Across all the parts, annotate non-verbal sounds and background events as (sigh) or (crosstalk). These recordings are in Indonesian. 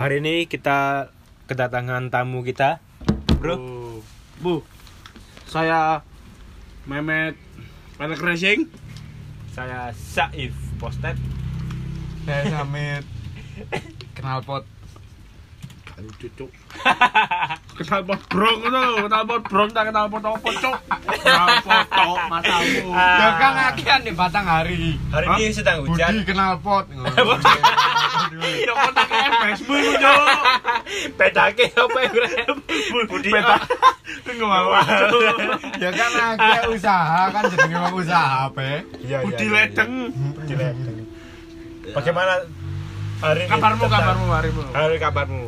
Hari ini kita kedatangan tamu kita, bro. Oh. Bu, saya Mehmet Pelek Racing. Saya Saif Postet. Saya Samit kenal pot Aduh, cucuk. (laughs) kenal pot brong itu, kenal pot brong, tak kenal pot apa, cuk. Kenal pot tok, matamu. ya kan akhirnya di Batang Hari Hari ini sedang Budi hujan. kenal pot (laughs) Ya kontak Facebook itu. (laughs) Pedake apa ya? Budi. Tunggu mau. ya kan (laughs) usaha kan jadi usaha pe Iya, Budi iya, iya. ledeng. Budi ledeng. Bagaimana hari ini? Kabarmu, kabarmu, harimu. Hari kabarmu.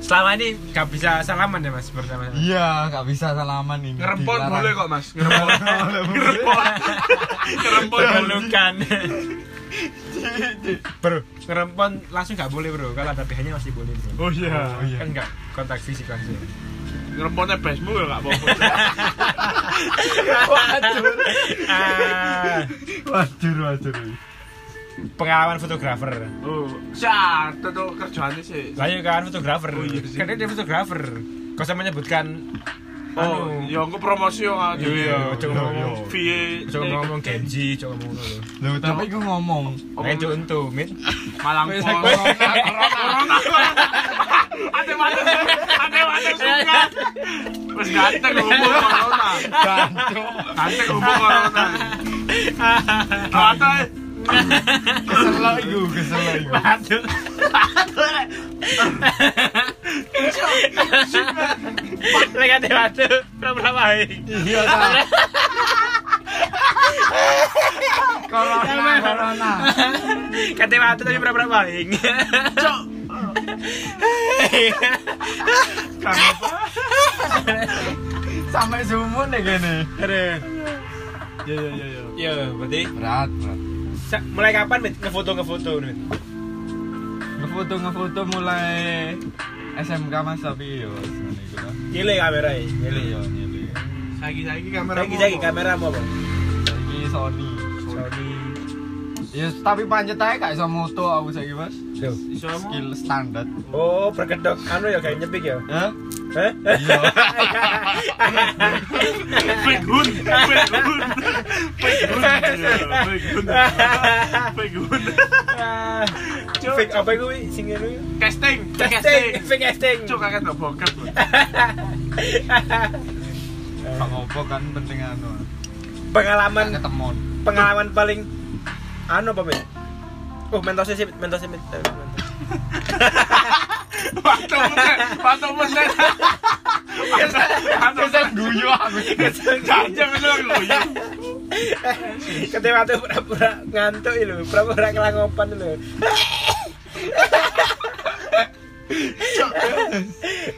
Selama ini gak bisa salaman ya mas bersama. iya nggak bisa salaman ini Ngerempot boleh kok, Mas. Ngerempot. (laughs) Ngerempot. Ngerempot. Pelukan. bro, ngerempon langsung gak boleh bro. Kalau ada pH-nya masih boleh bro. Oh iya. Oh, iya. Kan gak kontak fisik langsung. Ngerempotnya besmu ya enggak apa-apa. Waduh. Ah, wajur wajur pengalaman fotografer. Oh, sya, tuh kerjaannya sih. Lah iya kan fotografer. Oh, iya. Kan dia fotografer. Kau usah menyebutkan Oh, ya aku promosi yo nggak Iya, coba Iya, ngomong. Vie. Coba ngomong Genji, coba ngomong ngono lho. Tapi gue ngomong Main contoh, Mit. Malang corona. Ada mana? Ada mana suka? Wes ganteng ngomong corona. Ganteng ngomong corona. Kata kesel iku kesel iku Waduh. (laughs) Lagi ada waduh, berapa baik. iya ta corona corona Kata waduh tapi berapa baik. cok. Kenapa? sampai sumun deh gini Aduh. Ya ya ya ya. Ya, berarti berat berat mulai kapan ngefoto ngefoto Mit? ngefoto ngefoto mulai SMK mas tapi yo sebenarnya itu lah Nyile kamera ya, nyile. yo nyili Saiki kamera. Lagi lagi kamera apa? saiki Sony Sony. ya tapi pancet aja gak iso moto aku saiki mas. Iso skill standar Oh, berkedok anu ya kayak nyepik ya. ya Hah? Iya Fake gun, fake gun, fake gun, fake. Ah, apa ya? Casting, Casting, fake casting. Cuk bokep. Pak ngopo kan penting anu Pengalaman Gak ketemu pengalaman paling anu apa Mit? Oh, mentosnya sih, mentosnya. Eh, mentos. Waktu waktu bener. Waktu Bisa guyu aku bener loh ya. Ketika waktu pura-pura ngantuk itu, pura-pura kelangopan itu.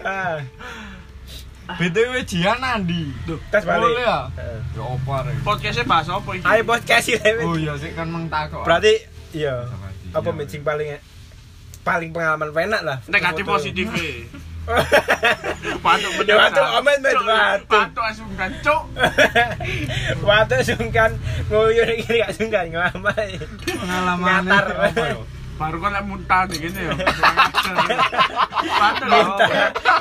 ah, BTW Jian Andi Duh, tes balik. Boleh ya? Ya apa rek podcastnya bahas apa ini? Ayo podcast Mit. Oh iya sih kan mengtakok Berarti iya. Apa sing paling paling pengalaman enak lah. Negatif positif. (laughs) Patuk Ya, patuk, omen, Met, patuk. Patuk asumkan cuk. Waktu sungkan (laughs) nguyur iki gak sungkan ngelamai. Pengalaman Ngatar. Baru kan lek muntah nih gini ya. Patuk Muntah.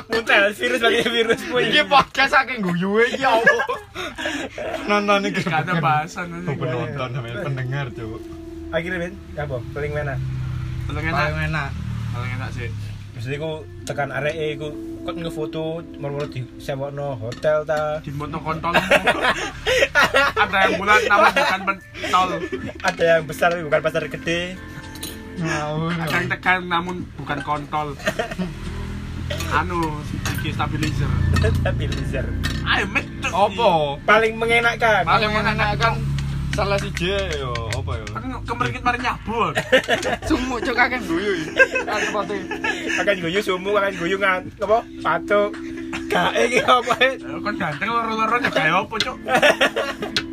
Muntah virus lagi virus pun. Iki podcast saking guyu iki ya Allah. Nonton iki Gak ada bahasan penonton sama pendengar, Cuk. Akhirnya Mit, apa? Paling enak. Paling enak. Paling enak. Paling enak sih. Maksudnya ku tekan areke ku kok ngefoto moro-moro di sewokno hotel ta. Di moto kontol. (laughs) Ada yang bulat nama bukan pentol. Ada yang besar tapi bukan pasar gede. Ngawur. Ada yang tekan namun bukan kontol. Anu, iki stabilizer. tapi laser. Ayo met. Cuk. Apa? Paling mengenakan. Paling Paling enak enak kan salah si J yo kemerikit mari nyabut. (laughs) Sumuk cuk kakek guyu. Kan sepatu. Akan guyu sumu, akan guyu ngan apa? Patuk. Gak iki apa? Kan ganteng loro-loro kayak apa, Cuk? (laughs)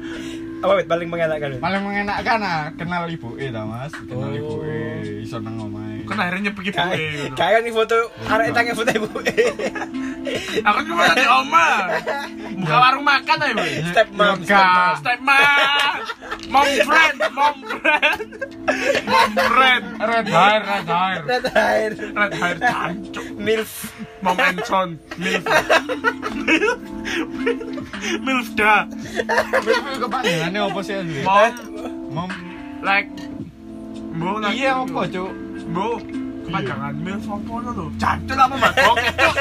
apa wit paling mengenakan wit? Paling mengenakkan ah kenal ibu E ta Mas. Kenal Oh. ibu E iso nang omahe. Kan akhirnya pergi Kayak buwe. kayak nih foto arek tangan foto ibu. Aku cuma tadi oma. Buka warung makan aja. Step mom, step Yoga. mom. Step ma. Mom friend, mom friend. Mom friend. Red hair, red hair. Red hair. Red hair cancuk. Milf. Mom and son. Milf. Milf da. Tapi kepanjangannya apa sih asli? Mom Mom. like Mbok like Iya apa, Cuk? Mbok kepanjangan milf apa ngono lho. Cancuk apa? Bokep, Cuk.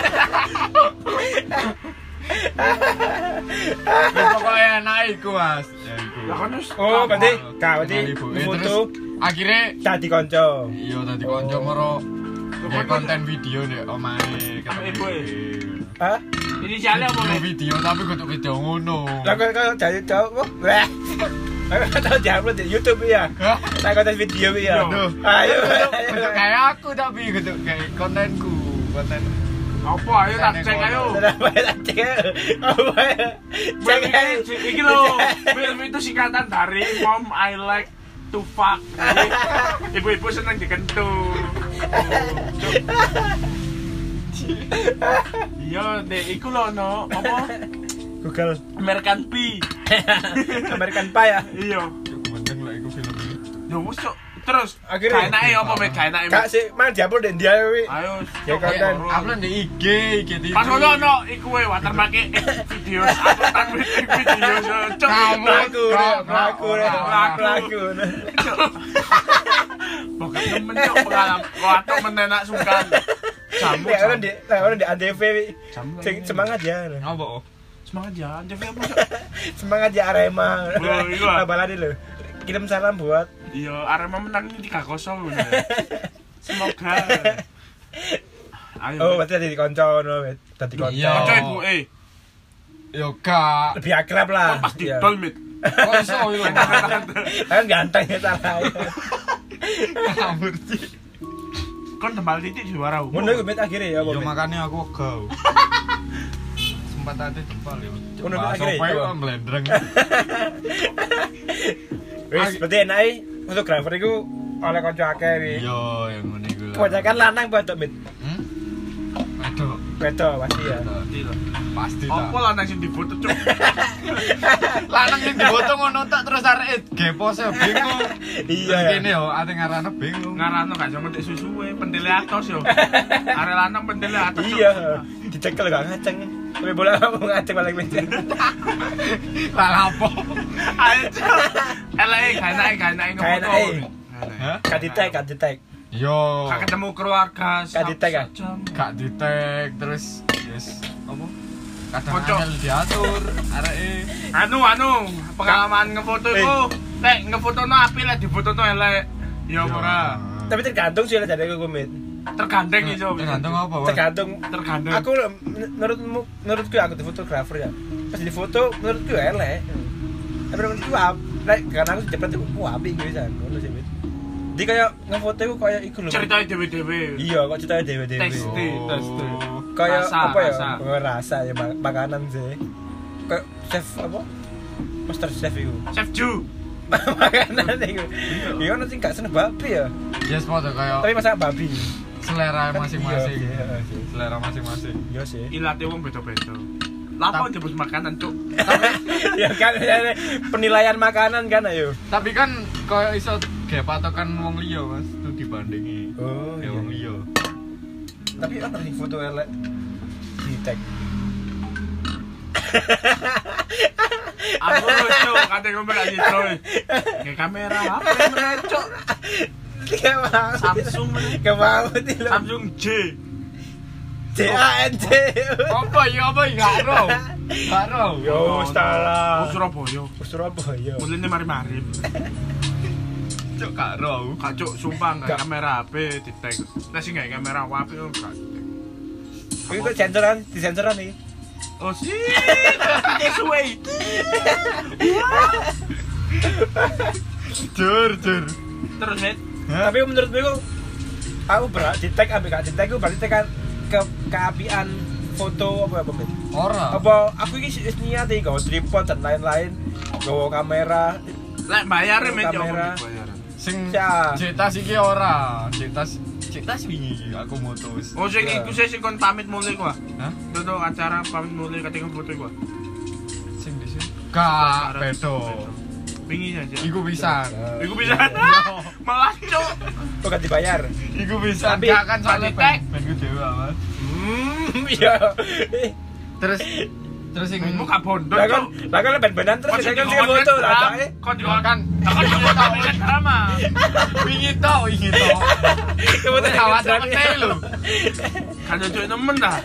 Wis pokoknya enak iku, Mas. Ya kan Oh, berarti kak berarti E foto terus akhirnya tadi konco. iya tadi konco moro ya konten video nih omahe E. Hah? inisialnya apa, Video video tapi kudu video ngono. Lah kok kok jadi cowok kok. Wah. Aku tahu diupload di YouTube ya. Tak konten video ya. Yo. Ayo. Kudu kayak aku tapi kudu kayak kontenku, konten Apa ayo tak cek ayo. Ya tak cek? Apa ya? Cek Iki lho, Milf itu singkatan dari Mom I like to fuck. Jadi, (laughs) Ibu-ibu seneng dikentu. Iya, dek, iku lho no, apa? Google American Pie. (laughs) American Pie ya. Iya. cukup penting lah iku film ini. Wis Cuk. Terus Akhirnya- kayak apa met kayak naik. Kak sih mang diupload di dia. Ayo. Ya, konten. Upload di IG, IG TV. Pas ngono no, iku we watermark video uploadan video cuk. Kamu. Pelaku, Kak, pelaku, kak, pelaku. Pokoknya (laughs) temen cok pengalaman waktu menenak sungkan. Jamu Ya orang di orang di lagi. semangat ya. Apa? oh? Semangat ya, apa cok? (laughs) Semangat ya Arema. Iya. Kirim salam buat Iya, Arema menang ini 3-0 bener. (laughs) Semoga. Ayo. Oh, berarti tadi konco no. Tadi konco. Iya. Ibu eh. Yo kak. Lebih akrab lah. Kan pas Iya. didol mit. Kok iso yo? (laughs) Kan ganteng ya salah. Kabur sih. Kon tembal titik juara. Ngono iku mit akhirnya ya, Yo Mit. makanya aku gau. Sempat ada jempol yo. Ngono apa iya. (laughs) Wis, berarti enak fotografer iku oleh konco akeh wi. Yo yang ngene iku lah. Kebanyakan lanang buat mit. Hmm? Aduh. Beto pasti ya. Pasti tak. Apa lah nang sing difoto cok? Lanang sing difoto (laughs) ngono tak terus arek gepose bingung. Iya. Kene yo ate ngarane bingung. Ngarano gak iso ngetik susuwe, pendele atos yo. (laughs) Are lanang pendele atos. Cuk. Iya. Dicekel gak ngaceng. Tapi bola kamu ngaceng balik meja. (laughs) Lah lapo? Ayo cok. Elek gak gak enak Gak enak, eh. Hah? Gak di tag, gak di tag. Yo. Gak ketemu keluarga. Gak ya? Gak di tag terus yes apa? Kadang angel diatur areke. Anu anu, pengalaman ngefoto Eh. iku, nek ngefotono apik lek difotono elek. Apa ora? Tapi tergantung sih lah dari aku Tergandeng iso. Tergantung apa, Bang? Tergantung. Tergandeng. Aku men- menurutmu menurutku aku di fotografer ya. Pas di foto menurutku ya elek. Tapi menurutku ap, like, karena aku jepret itu aku apik gitu kan. Ngono sih kayak ngefoto itu kayak iku lho. ceritanya dewe-dewe. Iya, kok ceritanya dewe-dewe. Teks. Pasti, pasti. Kayak Rasa, apa ya? rasa. Oh, rasa ya mak- makanan sih. Kayak chef apa? Master chef itu. Chef Ju. (laughs) makanan itu. Iya, nanti gak seneng babi ya. Yes, foto kayak Tapi masak babi. Selera masing-masing. Iya, iya, iya. Selera masing-masing. Iya sih. Ilate wong beda-beda. Lapo nyebut makanan, Cuk? (laughs) ya kan ya, penilaian makanan kan ayo. Tapi kan kayak iso kayak patokan wong liya, Mas, tuh dibandingi. Oh, Ya wong liya. Tapi apa sih foto elek di tag? Aku lucu, kate ngomong gak gitu. Nge kamera. Gak mau. Samsung lo. Samsung J. C A N C. Apa ya apa ya gak ro. Gak ro. Yo salah. Oh, Surabaya. Surabaya. Mulane mari-mari. Cuk gak ro. Kak Cuk, sumpah Gak. nggak kamera HP di tag. Sih nggak kamera HP oh gak. Ini kok sensoran, di sensoran nih. Oh sih, (laughs) suwe. Jur, jur. Terus net. Tapi menurut gue aku berat di tag ambil gak di tag gue berarti tekan ke keapian foto apa apa Mit? Ora. Apa aku iki wis niat iki gawa tripod dan lain-lain, gawa kamera. Lek bayare men yo Kamera. Sing Ya. cetas iki ora. Cetas cetas wingi iki aku mutus. Oh sing Ya. iku sih sing kon pamit mulai gua. Hah? Itu acara pamit mulai ketika foto gua. Sing di sini. Kak, bedo. Wingi aja. Iku bisa. Iku bisa. (laughs) Malah cuk. Kok gak dibayar? Iku bisa. Tapi- Gak kan soalnya ben ben ku amat. Hmm, iya. Terus terus sing Mu gak bondo Lah kan, lah kan ben-benan terus kan sing sing foto lah drama. Kon Yo kan Kon juga tau kan drama. wingi to, wingi to. Kemudian awas pete lho. Kan cuk nemen dah.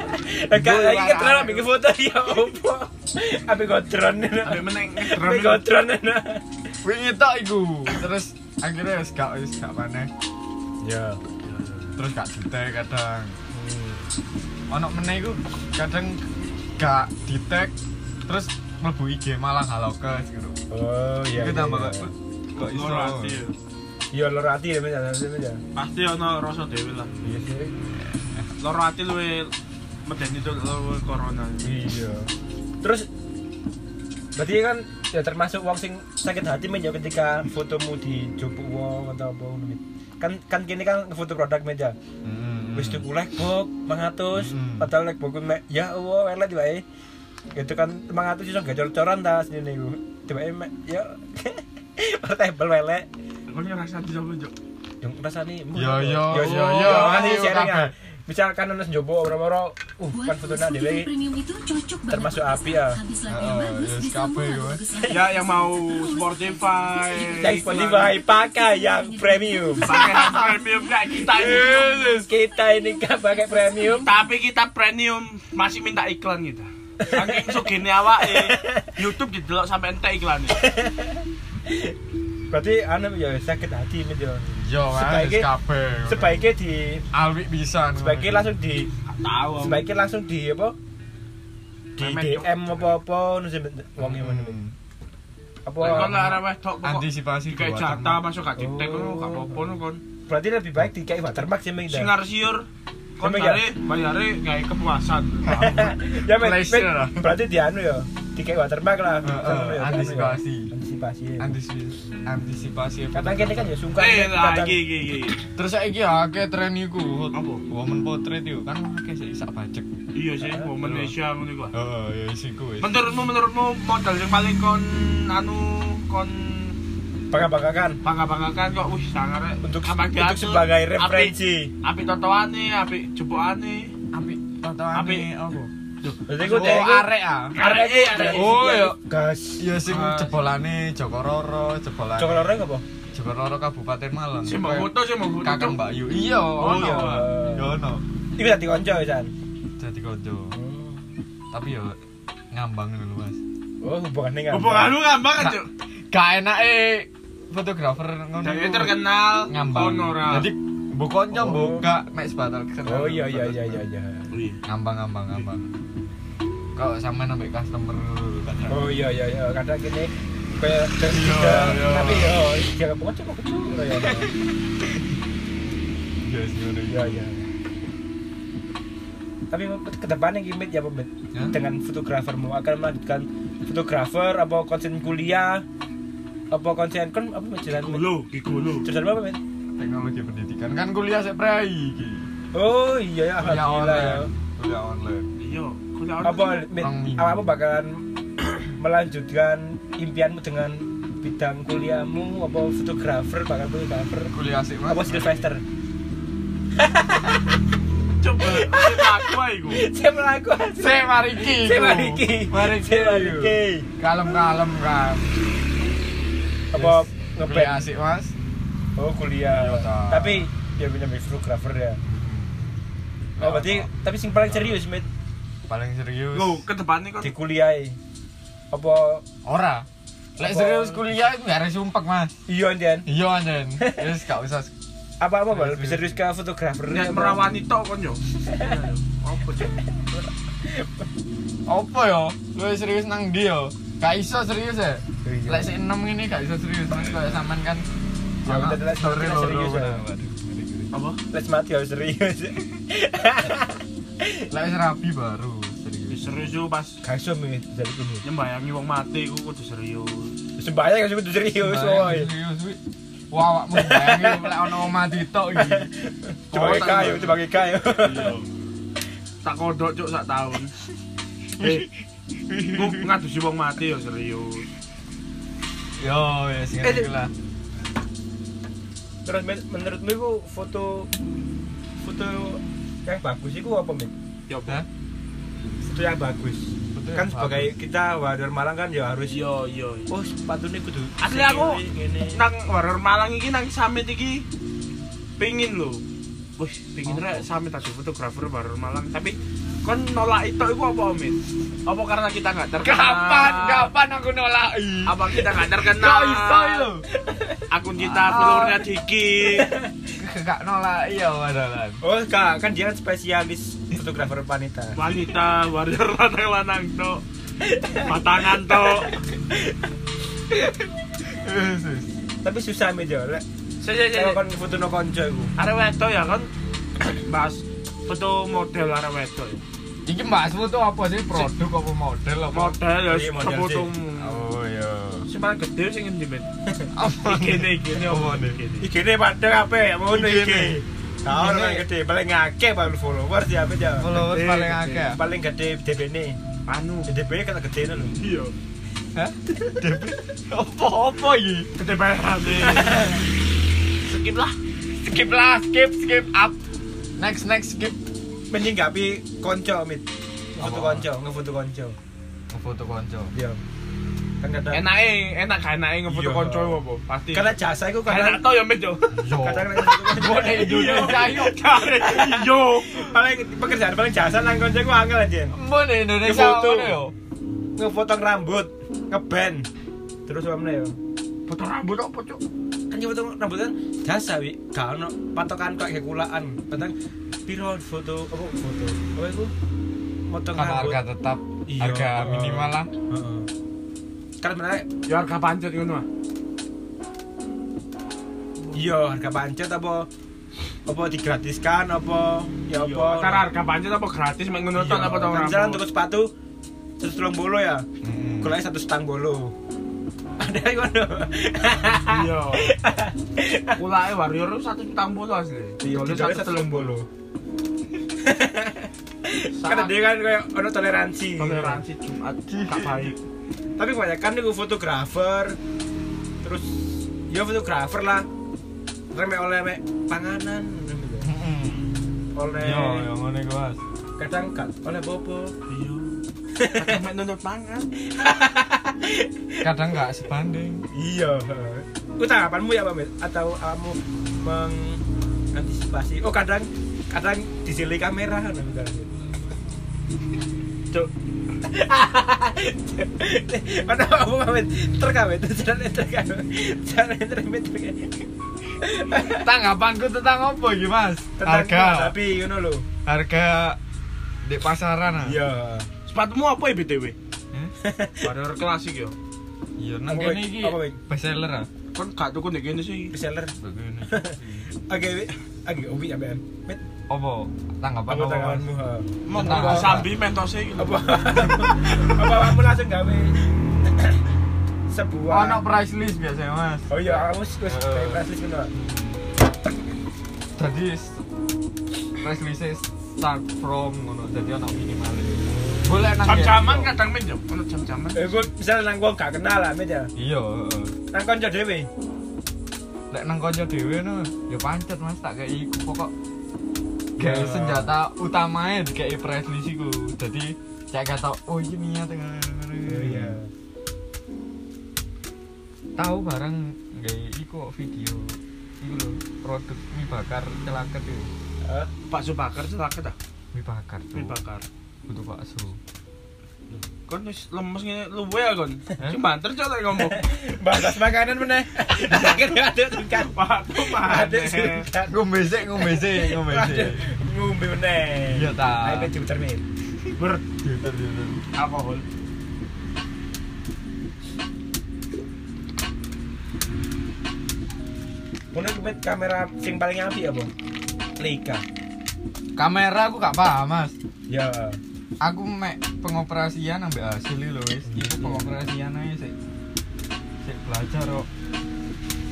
Lagi keteran larang. bikin foto ya opo. Ape godron. Abe meneng Ape drama. godron. Wingi to iku. Terus akhirnya wis gak wis gak maneh. Ya. Terus gak ditek kadang. Ono meneh iku kadang gak ditek terus mlebu IG malah halokes gitu. Oh iya. Iku iya, tambah iya. kok kok iso. Ati. Iya loro ati ya men ya. Pasti ono rasa dhewe lah. Iya sih. Loro ati luwe medeni itu luwe corona. Iya. Terus berarti kan ya termasuk wong sing sakit hati men ya ketika fotomu dijupuk wong atau apa. Kan kan kini kan foto produk meja. Hmm. Wis tuku lekbok 500 Hmm. padahal lekbok mek ya Allah elek wae. Itu kan 500 iso gak cor-coran ta sini niku. Tiba mek ya (laughs) portable welek. Kon ngerasa dicoba cuk. Yang rasane Yo, yo, yo yo, yo yo, kan sharing. Misalkan ono njobo ora-ora uh kan dhewe itu cocok banget termasuk buat api ya. Oh, buat gue. bagus lagi. Ya yang mau Spotify. Yang Spotify pakai yang premium. Pakai yang premium kayak kita ini. Kita ini kan pakai premium. Tapi kita premium masih minta iklan kita. Saking sugene awake YouTube didelok sampai entek iklannya. Berarti anu ya sakit hati men yo. Yo, wis Sebaiknya- kabeh. Sebaiknya di Alwi bisa. sebaiknya langsung di Tahu. Sebaiknya langsung di apa? Di DM apa-apa nu sing wong yang Hmm. ngono. Apa wedok Antisipasi kayak jatah masuk gak ditek Oh. ngono gak apa-apa kon. berarti lebih baik dikai watermark sih men. Singar siur kon (laughs) ya? bare bayare gawe kepuasan. Ya berarti di anu ya. Dikai watermark lah. Ngono ya, antisipasi. Antisipasi. Antisipasi antisipasi. Kadang kene kan ya sungkan. Eh kadang- iki iki iki. Terus saiki ya akeh tren iku. Apa? Woman portrait iku kan akeh sih sak pajak. Iya sih, momen Asia ngono iku. Heeh, ya isiku wis. Menurutmu menurutmu modal yang paling kon anu kon Bangga-banggakan bangga-banggakan kok wih sangar untuk Apa untuk sebagai api- referensi. Api totoane, api jebokane. Apik. Apik apa? Berarti gue Oh, arek ah. Arek eh arek. Oh, ya. gas. Ya sing Ah. jebolane Joko Roro, jebolane. Coklat orang apa? Joko Roro Kabupaten Malang. Si mau foto sih mau foto. Kakang Mbak Yu. Iya, Oh, ono. iya. Ya ono. Iku tadi konco ya, San. Jadi konco. Tapi ya ngambang dulu, Mas. Oh, hubungannya enggak. Hubungan lu ngambang kan, Cuk? Gak enak eh fotografer ngono. Jadi terkenal ngambang. ono. Jadi mbok Oh. mbok gak mek sebatal. Oh iya iya iya iya iya. Iya. Ngambang ngambang ngambang. Kok sampe nambah customer kan. Oh iya iya iya, kadang gini kayak Iya, iya. tapi oh jangan pokoknya coba kecil ya. Iya sih. Iya iya. Tapi ke depannya gimit ya Pemit Ya? dengan fotografermu akan melanjutkan fotografer apa konsen kuliah apa konsen kon apa jalan Gulu, gulu. jurusan apa Mit? Teknologi pendidikan kan kuliah prei iki. Oh iya ya Kuliah alhamdulillah ya. online. Kuliah online. Iya, Apa apa bakalan (clears throat) melanjutkan impianmu dengan bidang kuliahmu apa fotografer bakal fotografer Kuliah sik Mas. apa Sylvester (laughs) coba aku iku. saya iki. saya iku. mari iki Mari iki. saya mari iki Kalem-kalem kan. apa ngeband asik Mas. oh kuliah Iya, ta. tapi ya punya fotografer ya oh berarti tapi sing paling serius mit paling serius. Go, ke depannya kon. di kuliah apa Ora. Lek Apa- serius kuliah itu gak ada sumpek Mas. iya Andian Iya anjen. Wis gak usah apa apa bal lebih serius ke fotografer Niat apa? merawani tok kon yo. Apa Cuk? Apa yo? Lu serius nang ndi yo? Gak iso serius ya? Iya. Lek sik enem ngene gak iso serius Mas kayak sampean kan. Ya, story serius ya. Apa? les mati harus serius (laughs) Lah rabi baru serius. Serius yo pas mit dari kudu. nyembayangi wong mati ku kudu serius. Sembayang kudu serius woy. Serius wi. Wah, awakmu bayangin lek ono mati tok iki. Coba kayu, coba kayu. Iya. Tak kodok cuk sak tahun. Eh, ku ngadusi wong mati yo serius. Yo, ya sing Eh, lah. Terus menurutmu itu foto foto yang bagus itu apa? Yo, Hah? Foto yang bagus. Foto kan yang sebagai kita warrior Malang kan ya harus yo yo. oh sepatunya kudu Asli aku ini nang Warrior Malang iki nang Summit iki pengin lho. Wih, pengin Apa? rek Summit tadi fotografer Warrior Malang, tapi kon nolak itu iku apa Min? Apa karena kita nggak terkenal? Kapan? Kapan aku nolaki? Apa kita nggak terkenal? Gak iso yo. Akun kita followernya dikit. Gak nolaki ya padahal. oh kak kan dia kan spesialis fotografer wanita Wanita, warrior lanang-lanang tok. Batangan tok. tapi susah meja lek Saya saya kan foto no konco iku Arek wedok ya kan bahas foto model arek wedok. Iki mbak foto apa sih? Produk apa model apa? Model ya Iya, model fotomu. Oh iya. Paling gede sing endi men? Apa Gini gini apa Apa ne padha apa ya mau Iki. Tahu ne. paling gede paling ngake baru followers ya apa aja Followers Gede, paling gede. akeh. paling gede DB ne Anu. DB kata gede lho Iya. Hah? Apa apa iki? Gede banget. Skip lah. Skip lah, skip, skip up. Next, next, skip. Menyinggapi konco mit foto konco ngefoto konco Foto konco. iya kan kadang Enake, enak gak enake ngefoto Iya. konco apa? Pasti. karena jasa itu enak kadang tau ya Mit yo. Yo. kadang ngefoto nek Indonesia yo. Yo. paling pekerjaan paling jasa nang konco ku angel aja Mbok nek Indonesia Ngefoto. ngono yo. ngepotong rambut ngeband terus apa yo Foto rambut apa, Cuk? kan nyebut rambut kan jasa wi gak ono patokan kok kayak kulaan kadang piro foto apa foto apa itu motong Kan harga tetap Iya. harga minimal lah. Heeh. kan sebenarnya Ya harga pancet ngono mah. iya harga pancet apa apa digratiskan apa ya Iya, apa antara harga pancet apa gratis ngono tok Iya, apa tau kan misalnya rambut. untuk sepatu terus telung bolo ya Hmm. kalau satu setang bolo ada yang ngono Iya. Kulake warrior itu satu juta puluh asli. iya satu telung bolo Sangat dia kan kayak ono toleransi toleransi Jumat gak baik. tapi kebanyakan nih fotografer terus ya fotografer lah remek oleh mek panganan oleh Yo, yo ngono iku, Mas. kadang kan oleh bobo Iya. Kadang mek nuntut mangan. (laughs) Kadang nggak sebanding. iya itu tanggapanmu ya Pak Mit? atau kamu mengantisipasi oh kadang kadang disili kamera kan Cuk. (laughs) Mana kamu pamit terkawin terkawin terkawin terkawin Tanggapanku tentang apa iki, Mas? Harga. tapi you know lo Harga di pasaran ah. iya Sepatumu apa ya BTW? (laughs) Warrior klasik yo. Iya, nang kene iki best seller ah. Kan gak tuku nek kene sih. Begini. oke oke ya Apa tanggapan apa tanggapanmu? Mau apa? sambi mentose iki. apa apa kamu langsung gawe sebuah Ono price list biasanya, Mas. oh iya kamu wis wis Eh. price list ngono Jadi price list start from ngono. Jadi ono minimalis. Boleh nang Jam-jaman kadang men yo. Ono jam-jaman. eh gue misalnya nang gua gak kenal lah Mit ya Iya, nang konco dhewe Lek nang kanca dhewe no, ya pancet Mas tak kayak iku pokok kayak Ya. senjata utamanya kayak price list iku. Jadi cek kata oh ini niat oh iya tahu barang kayak iku video iku lho produk mie bakar celaket itu Hah? Bakso bakar celaket ah. mie bakar tuh Mie bakar. butuh bakso Kon wis lemes ngene luwe ya kon. Cuma banter cok lek ngomong. (laughs) bahas makanan meneh sakit (laughs) ada kan Waktu sukan ngombe sik ngombe sik ngombe sik ngombe meneh Iya, ta. ayo bet juter mit Ber. Ngono iku met kamera sing paling apik apa? Leica. kamera aku gak paham mas Ya. Aku mek pengoperasian ambek hasil lho wis iku Hmm. pengoperasian ae sik sik belajar kok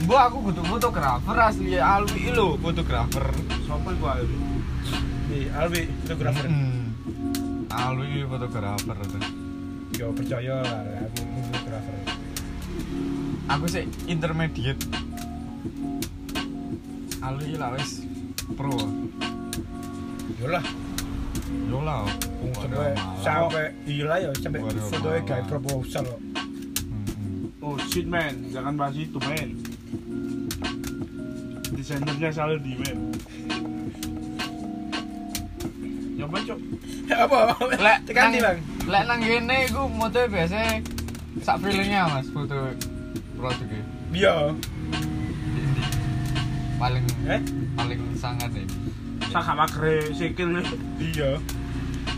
Mbok aku kudu fotografer asli Alwi lho fotografer Sopo iku ae? Di Alwi fotografer. Hmm. Alwi fotografer Yo percaya lah aku fotografer. aku sik intermediate Alwi lah wis pro Yo lah, yo lah Waduh, sampai sampai iya lah ya sampai fotonya malah. kayak proposal. Hmm. Oh shit man, jangan bahas itu man. Desainernya selalu di man. Coba cok. Apa? Lek tekan di Bang. Lek nang kene iku moto biasa sak feelingnya Mas foto produknya. Iya. Paling Eh? paling sangat deh. Saka makre sikil nih. Iya.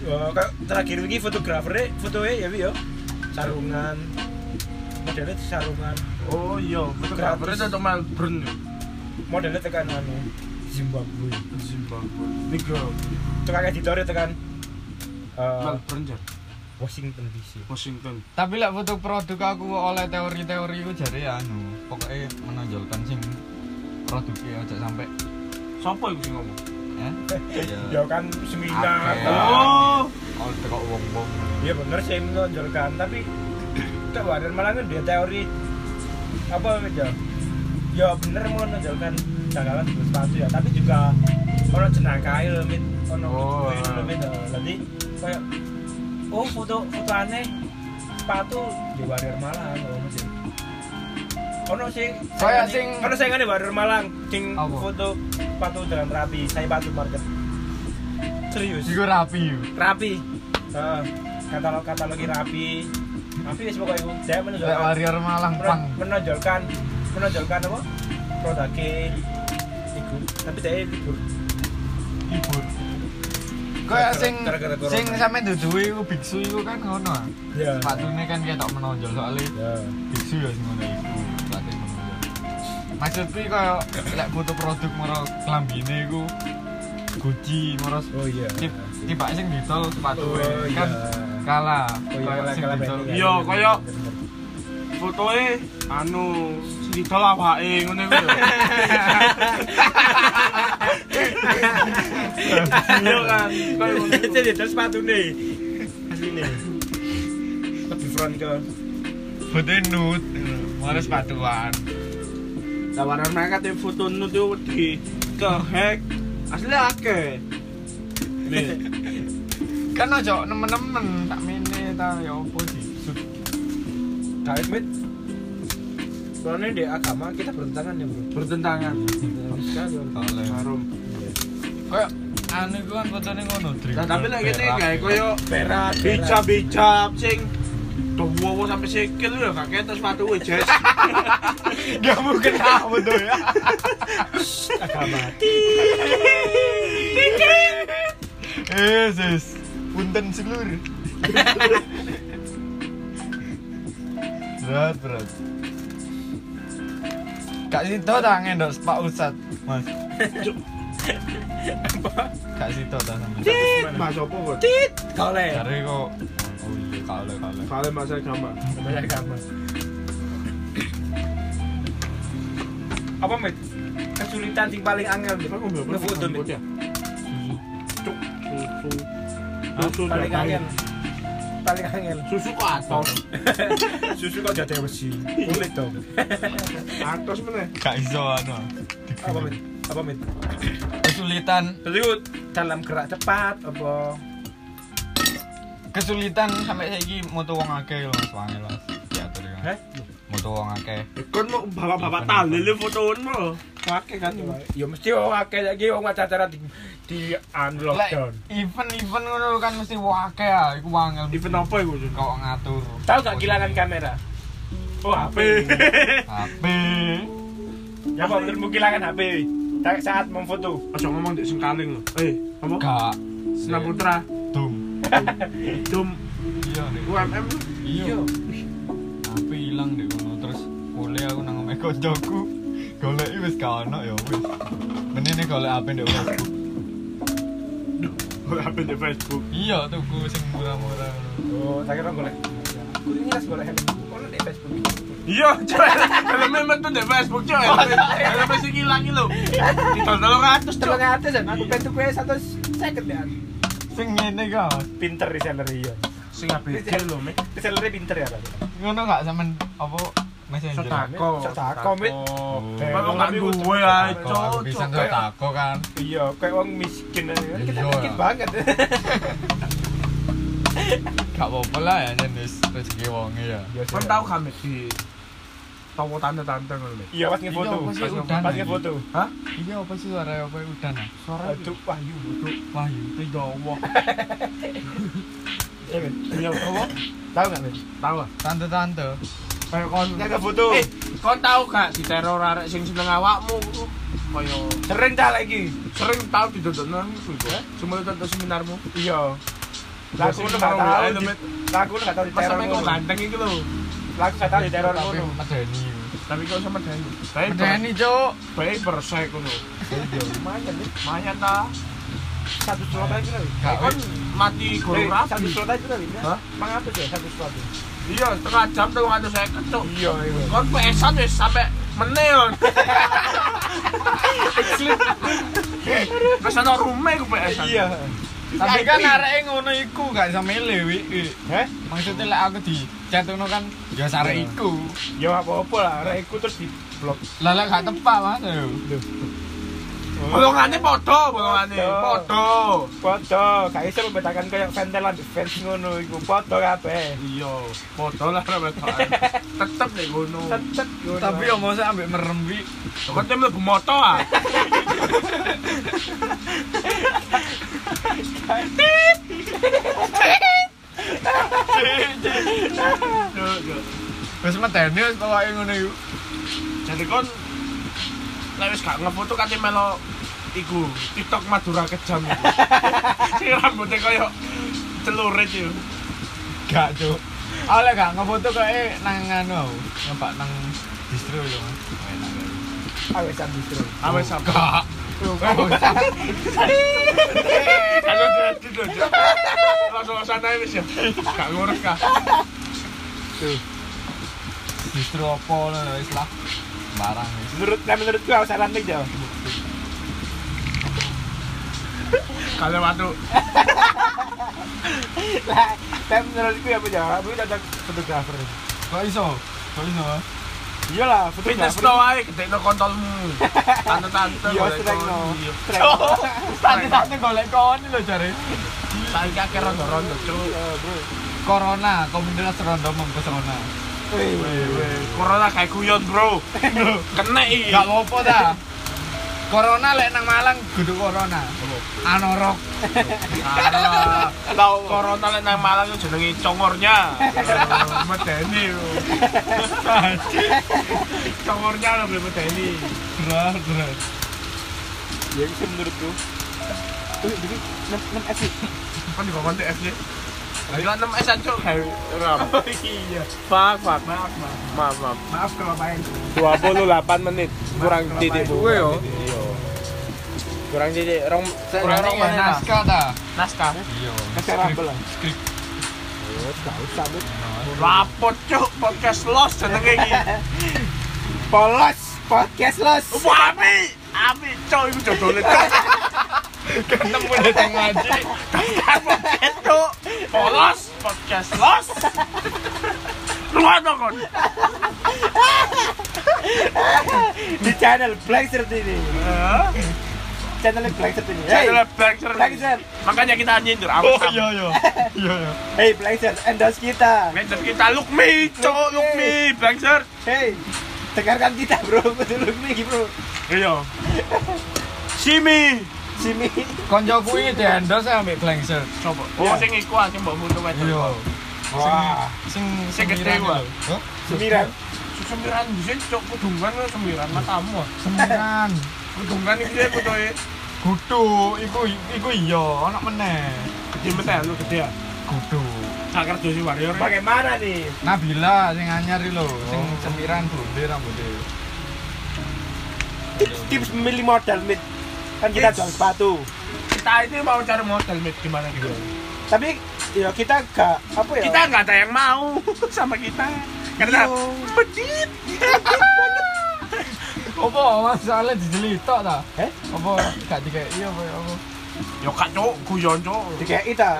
Oh, kayak terakhir ini fotografernya fotonya ya ya sarungan modelnya sarungan Oh iya, Gratis. tetap Melbourne ya. modelnya tekan anu Zimbabwe Zimbabwe. Nigo, tekan editornya tekan eh, Melbourne ya. Washington DC Washington. Tapi lek foto produk aku oleh teori-teori ku jare anu, pokoknya menonjolkan sing produknya aja sampai Sopo iku sing ngomong? Ya. (laughs) ya kan seminar. Oh, Oh, teko wong-wong. ya bener sih menonjolkan tapi kak Wadan malah kan dia teori apa aja ya bener menonjolkan dagangan di sepatu ya tapi juga ono jenang kail mit ono Oh. oh. mit jadi kayak oh foto foto aneh sepatu di Warrior Malang ono sih ono sing Kayak sing- ono sing di Warrior Malang sing foto sepatu dengan rapi saya sepatu market serius Iku rapi. rapi Heeh. katalog katalogi rapi rapi wis pokoknya iku saya menonjolkan warrior Malang pang. menonjolkan menonjolkan apa produknya iku tapi saya libur Libur. Kayak sing sing sampe duduhi iku biksu iku kan ngono. ah. ya Sepatune kan ketok menonjol soalnya ya biksu ya sing ngono iku. Maksud sih kaya lek butuh produk moro klambine iku Gucci moro. Oh iya. Tip tip sing ditol sepatu oh, kan kala kaya sing ditol. Iya kaya fotoe anu ditol awake ngene kuwi. Iya kan. Kaya (laughs) sing ditol sepatune. Asline. Kok di front kan. Fotoe nude. Mau sepatuan. Tawaran mereka tuh foto nu tuh di ke hack asli akeh. Nih, (laughs) kan ojo nemen-nemen tak mene ta ya opo sih Sud. kawit mit soalnya di agama kita bertentangan ya bro bertentangan. Harum. kayak anu iku kan fotone ngono. Nah, tapi lek kene Berak. gawe koyo berat bijak-bijak sing dawa sampai sikil ya gak ketok sepatu we Jess. (laughs) Gak mungkin aku tuh ya. agama Eh, sis. Punten seluruh. berat, berat. Kak Sito tak ngendok Pak Ustad, Mas. Kak Sito tak sama. Mas opo kok? tit kole Cari kok. Kale kale. Kale masa agama. Namanya agama apa mit kesulitan sing paling angel mit ngefoto mit. Cuk, susu. Paling angel paling angel Susu kok atos. susu kok jatuh besi kulit dong Atos meneh. Gak iso anu. apa mit apa mit Kesulitan, Jadi ku dalam gerak cepat apa kesulitan sampai saiki moto wong akeh lho Mas Wangil Mas. Diatur ya. Heh? Moto wong akeh. Kon mau bapak-bapak fotoon mo. Pakai kan. Ya mesti wong akeh lagi wong acara di di anu lockdown. event-event ngono kan mesti wong akeh ah, iku wangel. Event apa iku? Kau ngatur. Tahu gak kehilangan kamera? Oh HP. HP. (laughs) ya apa menurutmu kehilangan HP? Saat memfoto. Aja ngomong di singkaling lho. Eh, apa? Gak. Senam Putra. Dum Iya. UMM. Iya. HP hilang deh kono terus mulai aku nang omahe koncoku. Goleki wis gak ono ya wis. Menene golek HP ndek Facebook. HP di Facebook. Iya, tuku sing murah-murah. Oh, tak kira golek. Aku ini las golek helm. Ono di Facebook. Iya, coy. Helmnya metu di Facebook, coy. Helmnya sing ilang iki lho. Didol 300, coy. Kan aku pengen tuku satu second ya. Sing ngene ka. Pinter reseller iya. Sing ABG lho, Mek. Resellernya pinter ya. Ngono gak sampean apa messenger? Sotako. Sotako, Mit. Oh, Kayak kok wong gak lebih duwe ae, Kok cok. aku bisa sotako kan. Iya, kayak orang miskin aja. Kita Iya. miskin banget. (laughs) Gak apa-apa lah ya jenis rezeki wonge ya. Kon tau gak Mit di toko tante-tante ngono? Iya, pas ngefoto. Iya, pas lagi. ngefoto. Hah? Iki apa sih suara apa udan ah? Suara Aduh, wahyu. Aduh, Wahyu. ya Allah. (laughs) Iya. Iya, apa? Tahu nggak, men? Tahu ah? Tante-tante. Kayak kon Jaga foto. Eh, kon tau gak di teror arek sing seneng awakmu kaya Sering tak lagi. sering tau didodokno iku iku. Cuma tonton seminarmu. Iya. Lah, nggak karo tahu. Met. Lagu lu nggak tahu kok ngono. ganteng iki lho. Lagu nggak tahu di teror Tapi ngono. medeni. Tapi kok sama Dani. Baik, Medeni, Cuk. baik bersek ngono. Lumayan, nih. Lumayan ta. Satu slot aja kali. Kon mati Eh, guru Satu rapi. slot aja kali. Hah? Mangatus ya, satu slot. Iya, setengah jam tuh ngatur saya kecuk. Iya, iya. Kon PS-an wis sampe menel. Wis (laughs) ana rume ku PS-an. Iya. Tapi kan areke ngono iku gak bisa milih wi. Heh? Maksudnya lek aku di chat ngono kan ya sare iku. Ya apa-apa lah, arek iku terus di blok. Lah lek gak tepak Mas. Bolongane padha, bolongane. Padha. Foto, gak iso membedakan kayak ventelan fans ngono iku foto kabeh. Iya, padha lah remetan. (laughs) Tetep nek ngono. Tetep ngono. Tapi yo mosok ambek merem wi. Kon tem mlebu moto ah. Wis medeni wis pokoke ngono iku. Jadi kon lek wis gak ngefoto kate melo iku TikTok Madura kejam iku. (laughs) Sing rambutnya koyo celurit yo. Gak, Cuk. Aku lek gak ngefoto kae nang anu aku. Nyoba nang distro yo. Awe sambil terus. Awes sampe. Gak. Kalau jadi tuh. Langsung ke sana wis ya. Gak ngurus kah? Tuh. Distro apa lho wis lah. Barang. Menurut nah menurutku aku saran nih jauh. Kalau waktu (laughs) Lah, tapi menurutku ya jawab, aku cocok fotografer. Kok iso? Kok iso? Iyalah, fitness fotografer. to wae gedekno kontolmu. Tante-tante. Iya, golek streng no. kon. Iya. Streng. Tante-tante golek kon lho jare. Saiki akeh rondo-rondo, Cuk. Iya, bro. Corona, komunitas rondo mempesona. Corona kayak guyon, Bro. (laughs) Kena iki. Gak apa-apa dah. Corona lek nang Malang kudu corona. Anorok. Alah. (laughs) Tahu corona lek nang Malang itu jenenge congornya. (laughs) Medeni. yo. Congornya lebih medeni. Berat, berat. Ya itu menurutku. Wih, jadi 6 S sih. Kan di bawah FJ. Gila 6 S aja kayak ram. (laughs) Oh iya. Fuck, fuck. Maaf, maaf. Maaf, maaf. Maaf kalau main. 28 menit kurang titik gue main. yo. Iya. Kurang titik rong kurang rong ya naskah dah. Naskah. Iya. Kasih rabel lah. Skrip. Oh, gak usah, Bud. Lapot cuk podcast los jenenge iki. Polos podcast los. Wah, api. Api cuk iku cuk. Ketemu di tengah ngaji. Podcast cuk. Polos podcast los. Ruang kon. Di channel Black Shirt ini. Channel Black Shirt ini. Hey, Channel Black Shirt. Black Shirt. Makanya kita nyindir Oh awas. iya iya. Iya iya. Hey, Black Shirt, endorse kita. Ngejek kita look me, cuk, look me, Black Shirt. Hey, dengarkan kita, bro. Betul nih, bro. Iya. Simi. Sini. Konco kuwi di endorse ambek blank shirt. Coba. Oh, sing iku aja mbok foto wae. Iya. Wah, Sing Sing gede. Hah? semiran. Semiran bisa cok kudungan lo semiran matamu. Semiran. Kudungan iki dia fotoe. Kudu, iku iku iya, ana meneh. Di mete lu gede ya. Kudu. Tak kerja si warrior. Bagaimana nih? Nabila sing anyar iki lho, sing semiran blonde rambutnya. Tips, tips memilih modal, mit. Kan kita jual sepatu Kita ini mau cari model mit gimana gitu. tapi ya kita gak apa ya Kita nggak ada yang mau (laughs) sama kita. Karena pedit. (laughs) Apa masalahnya dijelitok ta? eh Apa gak dikei iya apa ya apa? Yo kak cok, guyon cok. dikei kita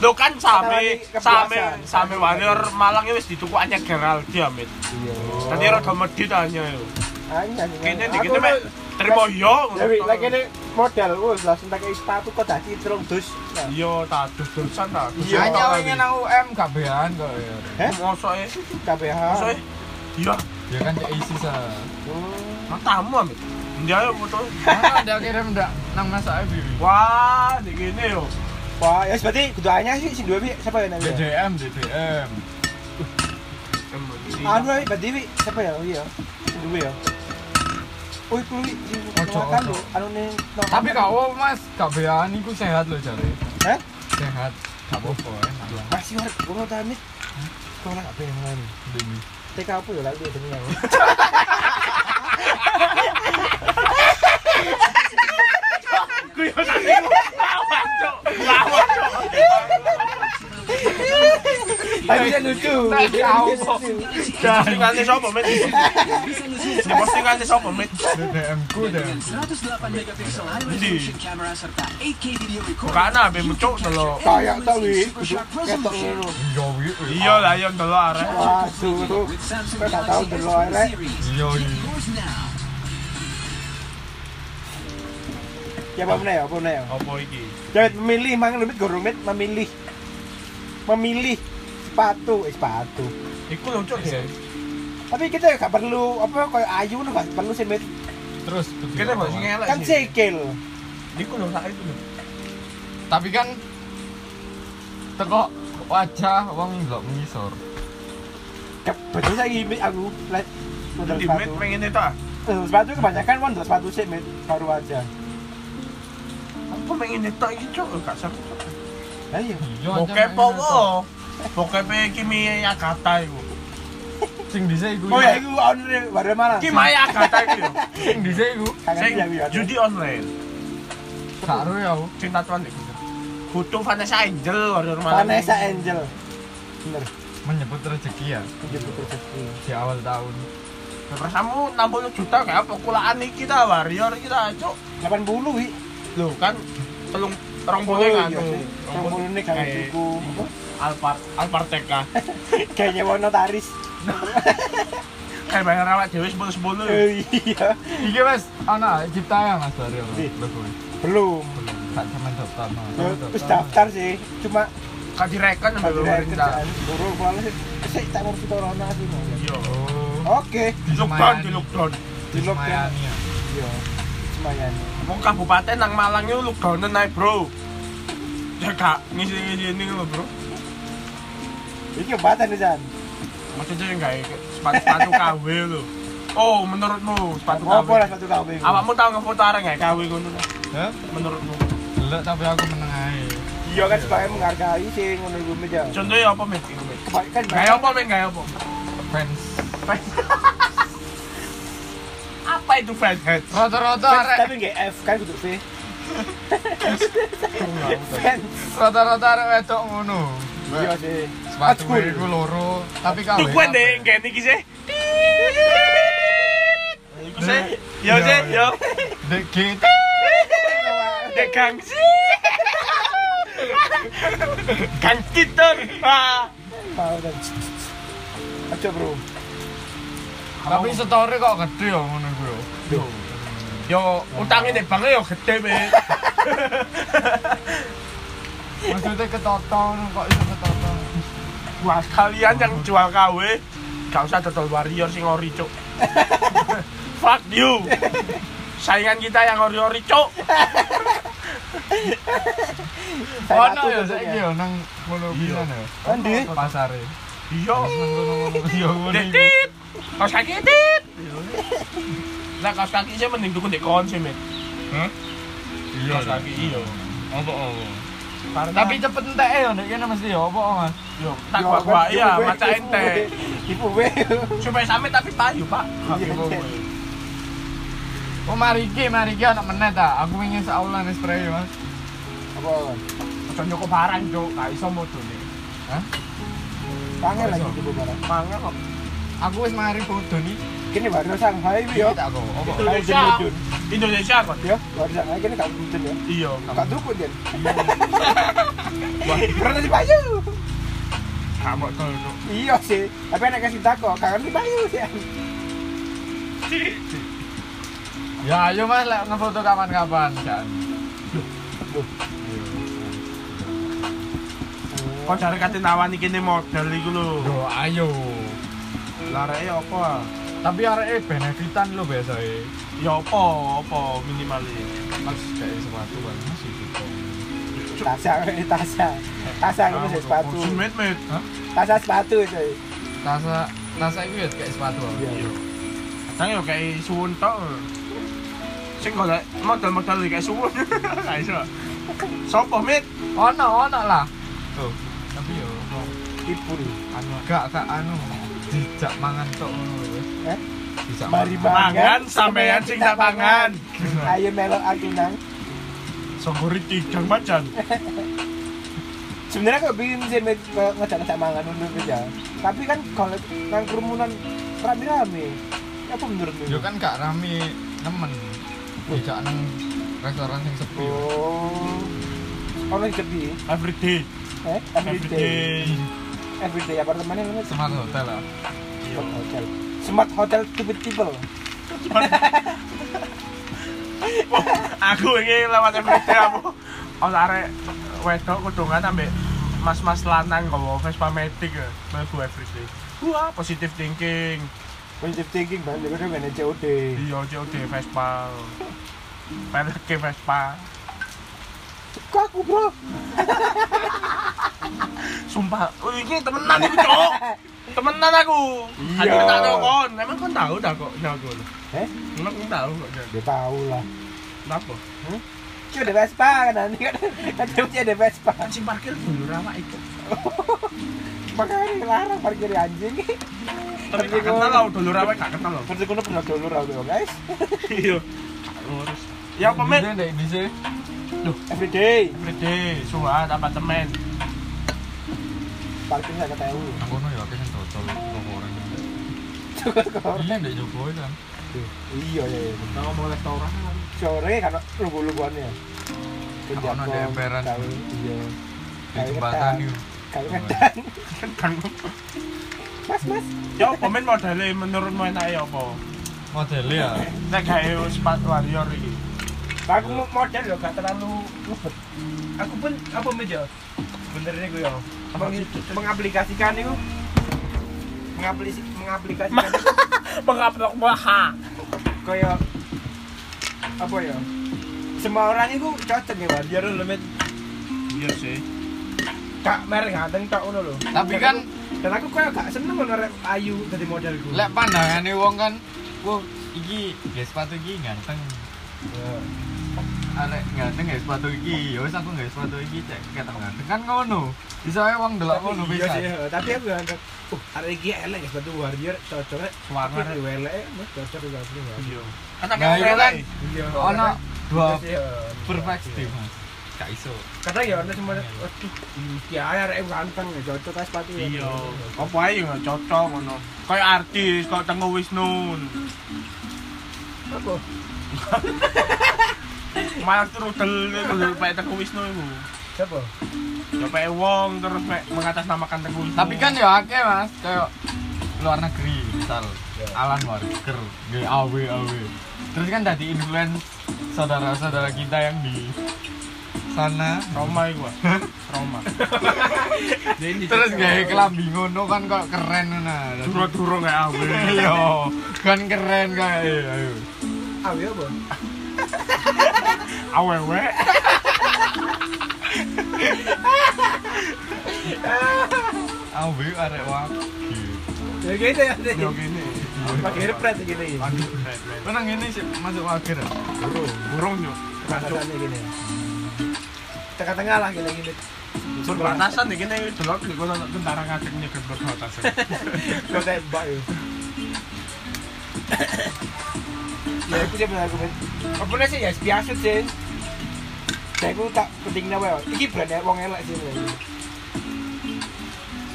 Lo kan same same same warrior Malang itu wis dituku hanya Geraldi amit. iya Tadi rada medit hanya yo. hanya Kene dikene mek terima yo. Jadi, lagi ini model, wah langsung pakai sepatu kok tadi terung dus. Nah, Yo tak dus-dusan ta. Iya. Hanya ingin nang UM gak bean kok ya. Eh? Mosok e. KBH. Mosok. Iya, Ya kan cek isi sa. Hmm. nang tamu amit. Dia yo foto. Mana dia kirim ndak nang masak e Wah, di gini yo. Wah, ya berarti keduanya sih si dua bi siapa ya namanya? DDM DDM. Anu ya, berarti siapa ya? Oh iya. Si dua ya. Oh, itu ojo kalu anu ning Tapi gak apa Mas, gak beani ku sehat lho jare. Eh? Sehat. Gak apa-apa. Mas hmm? yo arep ngono ta Mas. Kok ora gak beani demi. Tek apa yo lak duwe demi aku. Ku yo nang. Lawan (laughs) cok. Lawan. Tapi dia lucu. Tahu. Postingannya siapa, Mit? Di postingannya siapa? DDM ku deh. 108 megapiksel high resolution camera serta 8K video recorder. Bukan abe dulu. Kayak ketok ngono. Iya wi. Iya lah, dulu arek. Kau tak tahu Galaxy dulu, S3 arek. series. Iya iya. Ya apa meneh, apa meneh. Apa iki? Jangan memilih, mangan gorumit memilih. Memilih sepatu, eh sepatu. Iku lucu deh. Tapi kita gak perlu apa kayak ayu lu gak perlu sih Mit. Terus Kita bahas ngelak kan sikil. Iku lho sak itu lho. Tapi kan teko wajah wong ndelok mengisor. Betul saya gini aku lihat model Di Mit sepatu. pengen itu ah. Eh, sepatu kebanyakan kan sepatu sih Mit baru aja. Aku pengen itu iki cok, gak seru. Lah iya. Iya Bokep apa? Bokep Kimi Yagata iku. Sing dhisik iku. Oh ya itu mana? Kimi Yagata iku yo. Sing dhisik iku. Kangen Sing dia judi online. Ero ya aku. Sing tatuan iku. Kutu Vanessa Angel malam. Vanessa Angel. Bener. Menyebut rezeki ya Menyebut rezeki. di awal tahun. Terus kamu 60 juta kayak apa? Kulaan iki kita warrior kita cok. 80 wi. Lho kan telung rong Oh, kan iya sih. Kan Kayak tuku. Apa? Alphard Alpharteka. (laughs) Kayak nyewa notaris. (laughs) Kayak bayar awak dhewe 10 10. Eh, Iya. Iki wes ana cipta Mas dari. Iya. Belum. Gak sampean daftar. Wis daftar sih. Cuma Kan Kalau ambil dari pemerintah. buru kalau sih tak mau corona sih mau. Iya. Oh. Oke, Di lockdown, di lockdown. di lockdown. Ya. Iya. Lumayan. Wong kabupaten nang Malang itu lockdown naik, Bro. Ya gak ngisi-ngisi ini lho, Bro. Ini obatan nih Jan. Maksudnya yang gak sepatu-sepatu (laughs) KW lho. Oh, menurutmu sepatu KW? Apa lah satu KW? Awakmu tau ngefoto arek gak KW ngono? Hah? Menurutmu? Delok tapi aku meneng ae. Iya kan sebagai menghargai sih ngono iku meja. Contohnya apa, Mit? Iku, Mit? Kan Gaya apa, Mit? Gaya apa? Fans. (laughs) apa itu fat head? Rata-rata arek tapi nggak F kan kudu V. Fans. rata-rata arek wedok ngono. Iya sih. Sepatu iku loro, tapi KW. Tuh deh, kayak ini sih. Iku sih, yo sih, yo. Dek git. Dek gangsi. Kang Titor. Ah. Dan. Aja bro. Tapi setore kok gede ya ngono yo. Yo, utangnya deh bangnya yo gede be. Maksudnya ketoton kok iso ketoton. Wah, kalian yang jual KW, gak usah dodol warrior sing ori cuk. Fuck you. Saingan kita yang ori-ori cuk. Ono ya tentunya. saiki yo nang ngono Iya. pisan ya. Endi? Pasare. Iya. Iya ngono iku. Titit. Kaos kaki tit. Lah kaos kaki sih mending tuku ndek kon sih, Mit. Hah? Iya. Kaos kaki iya. Apa apa? Karena- Tapi cepet entek ya ndek kene mesti ya apa Mas? yo tak gua gua iya maca ente. W. Tipu W. Supaya sampe tapi payu, Pak. Iya, iya. Oh mari iki, mari iki ana meneh ta. Aku ingin saulan spray Mas. Apa? Aja nyoko barang, Cuk. Gak iso modone. Hah? Pangen lagi di barang. Mangan kok. Aku wis mari foto nih. Kini baru Shanghai Iki yo. tak kok. Apa? Indonesia. Indonesia kok. Yo, baru Shanghai kini gak mudun ya. Iya. Gak dukun kan. Wah, (laughs) karena di Bayu. Tol, Cuk. Iya sih, tapi anak kasih tako, kangen di Bayu sih. Ya ayo Mas lek ngefoto kapan-kapan kan. Kok cari kate nawani kene model iku lho. Yo ayo. Lareke apa? Tapi areke benefitan lo biasanya. Ya apa? Apa minimale? Mas kayak sepatu kan masih gitu. Tasya, Tasya. Tasya ini sih sepatu. Met met. Tasya sepatu itu. Tasa tasa itu ya kayak sepatu. Iya. Kadang yo kayak suwun tok. Sing golek model-model kayak suwun. (laughs) Gak iso. Sopo met? Ono ono lah. Tuh. Tapi yo Tipu anu gak gak anu dijak mangan tok ngono. Eh? Dijak Mari mangan. Sampean sing tak pangan. Ayo melok aku nang. Sogori tigang macan. Sebenarnya kok bikin sih ngejak-ngejak mangan untuk kerja. Tapi kan kalau nang kerumunan rame-rame. Apa menurutmu? Yo kan gak rame nemen. Dijak nang restoran sing sepi. Oh. Ono yang sepi. Everyday. Eh, everyday. Everyday. Everyday apartemennya namanya Smart hotel lah. Hotel. Smart Hotel Stupid People. Aku ini lewat everyday aku. Ono arek wedok kudungan ambek mas-mas lanang kok Vespa Matic ya. Mlebu everyday. Wah, positive thinking. Positive thinking banget, udah mana COD. Iya, COD Vespa. Pelek Vespa. Kok aku bro? Sumpah, oh, ini temenan itu, Cok. (laughs) Temenan aku. Iya. Tak tahu kon. Emang kon tahu dah kok nyago. Eh, Emang kon tahu kok nyago. dia tahu lah. Kenapa? Cuma ada Vespa kan nanti kan ada ada Vespa. Kan sing parkir dulu rawa itu. (laughs) Makanya larang parkir anjing. Tapi gak kenal lah, dulu rawa gak kenal loh. Kuno pernah dulu ragu guys. Iya. Lurus. Ya apa men? Ini ndek di sini. Everyday Gede, suat apartemen. parkir saya tahu. Aku no ya orang. Cukup kok. Iya ndek Jokowi kan. Iya ya. ya. Kita ngomong restoran. Sore kan lugu-luguannya. Kalau di emperan. Iya. Di jembatan itu. Kalau ngedan. Kan. Mas mas. Ya apa men modelnya menurutmu enak ya apa? Modelnya ya. Nek gawe sepatu warrior iki. Aku mau model loh, gak terlalu ribet. Aku pun apa meja? Benernya gue ya. Meng- mengaplikasikan itu mengaplikasi mengaplikasikan Mengupload maha. kayak apa ya? Semua orang itu cocok ya, Bar. Biar lo met Iya sih. kak merek ganteng tok ngono lho. Tapi Dan kan aku- dan aku kayak gak seneng ngono ayu dadi modelku. lek pandangane wong kan, wah iki ya sepatu iki ganteng. Arek ganteng ya sepatu iki, ya wis aku nggak sepatu iki cek ketok ganteng kan ngono. Bisa ae wong delok ngono bisa. eh, tapi aku ganteng. Uh, arek iki elek ya sepatu warrior cocoknya Warna tapi elek mas cocok juga sih. Iya. Kan itu elek. Iya. ono dua Iya sih, Mas. Gak iso. kadang ya semua waduh iki ae arek ganteng ya cocok kan sepatu ya. Iya. Apa ae nggak cocok ngono. Kayak artis, kok Tengku Wisnu. apa (laughs) Malah terus rudel itu lho pakai Tengku Wisnu itu. siapa Ya pakai wong terus pakai mengatasnamakan Tengku Wisnu. Tapi kan ya akeh Mas, kayak luar negeri misal Ya. Alan Walker, GAW AW. Terus kan tadi influence saudara-saudara kita yang di sana Roma iku. Roma. (laughs) terus gawe kelambi ngono kan kok keren nah. Duro-duro kayak awe. Iya, kan keren kayak ayo. awi apa (laughs) Awewe. AW arek wakil. ya gitu ya Yo gini. pakai repret gini. Kan nang ngene sih masuk burung. Gini. Tengah-tengah lah gini gini. Berbatasan nih gini delok kono tentara berbatasan. tembak ya ya aku sih benar bet apa sih? Ya biasa sih saya aku tak pentingnya wae iki brandnya wong elek sih.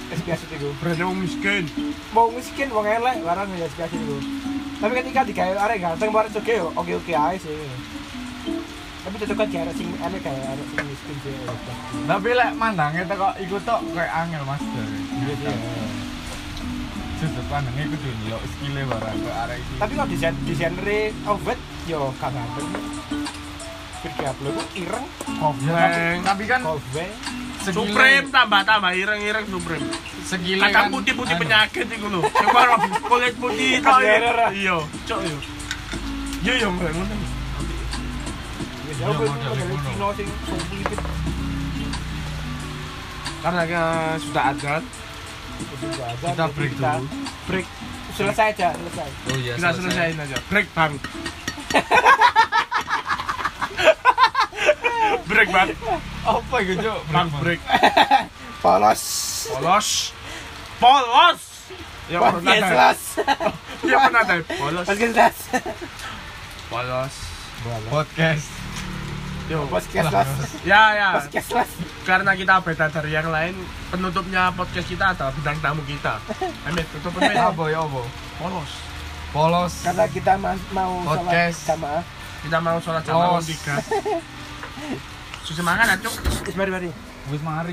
Es biasa itu Brandnya wong miskin. mau miskin wong elek barang ya biasa itu tapi ketika digawe arek ganteng bareng oke oke oke aja sih tapi tetep kan jarak sing aneh kayak arek sing miskin sih Tapi lek mandangnya tuh kok ikut tok kayak angel mas. Iya sih. Sudut pandangnya dulu lo skillnya barang ke arah itu. tapi kalau desain desainer outfit yo gak ganteng Firki upload ku ireng Ya, tapi, kan Kobe Supreme tambah tambah ireng-ireng Supreme. Sekile Kadang kan. putih-putih anu, penyakit iku lho. Coba kulit putih. Kamera. Iya, cok yo. Iya yo mbak ngono. Ya itu Karena eh, sudah ada Kita break dulu. Break. Selesai aja, selesai. Oh iya. kita selesaiin aja. Break bang. (laughs) break bang. Apa gitu? Bang break. Polos. Polos. Polos. Ya pernah kelas. Ya pernah ada. Polos. Podcast. Polos. Podcast. Yo. Podcast kelas. Ya ya. Podcast kelas. Karena kita beda dari yang lain, penutupnya podcast kita adalah bintang tamu kita. Amit, tutup Amit. Apa ya apa? Polos. Polos. Karena kita ma- mau sholat Podcast. jamaah. Kita mau sholat jamaah Polos. tiga. (laughs) Susu mangan, acuk. Wis mari mari. Wis mari.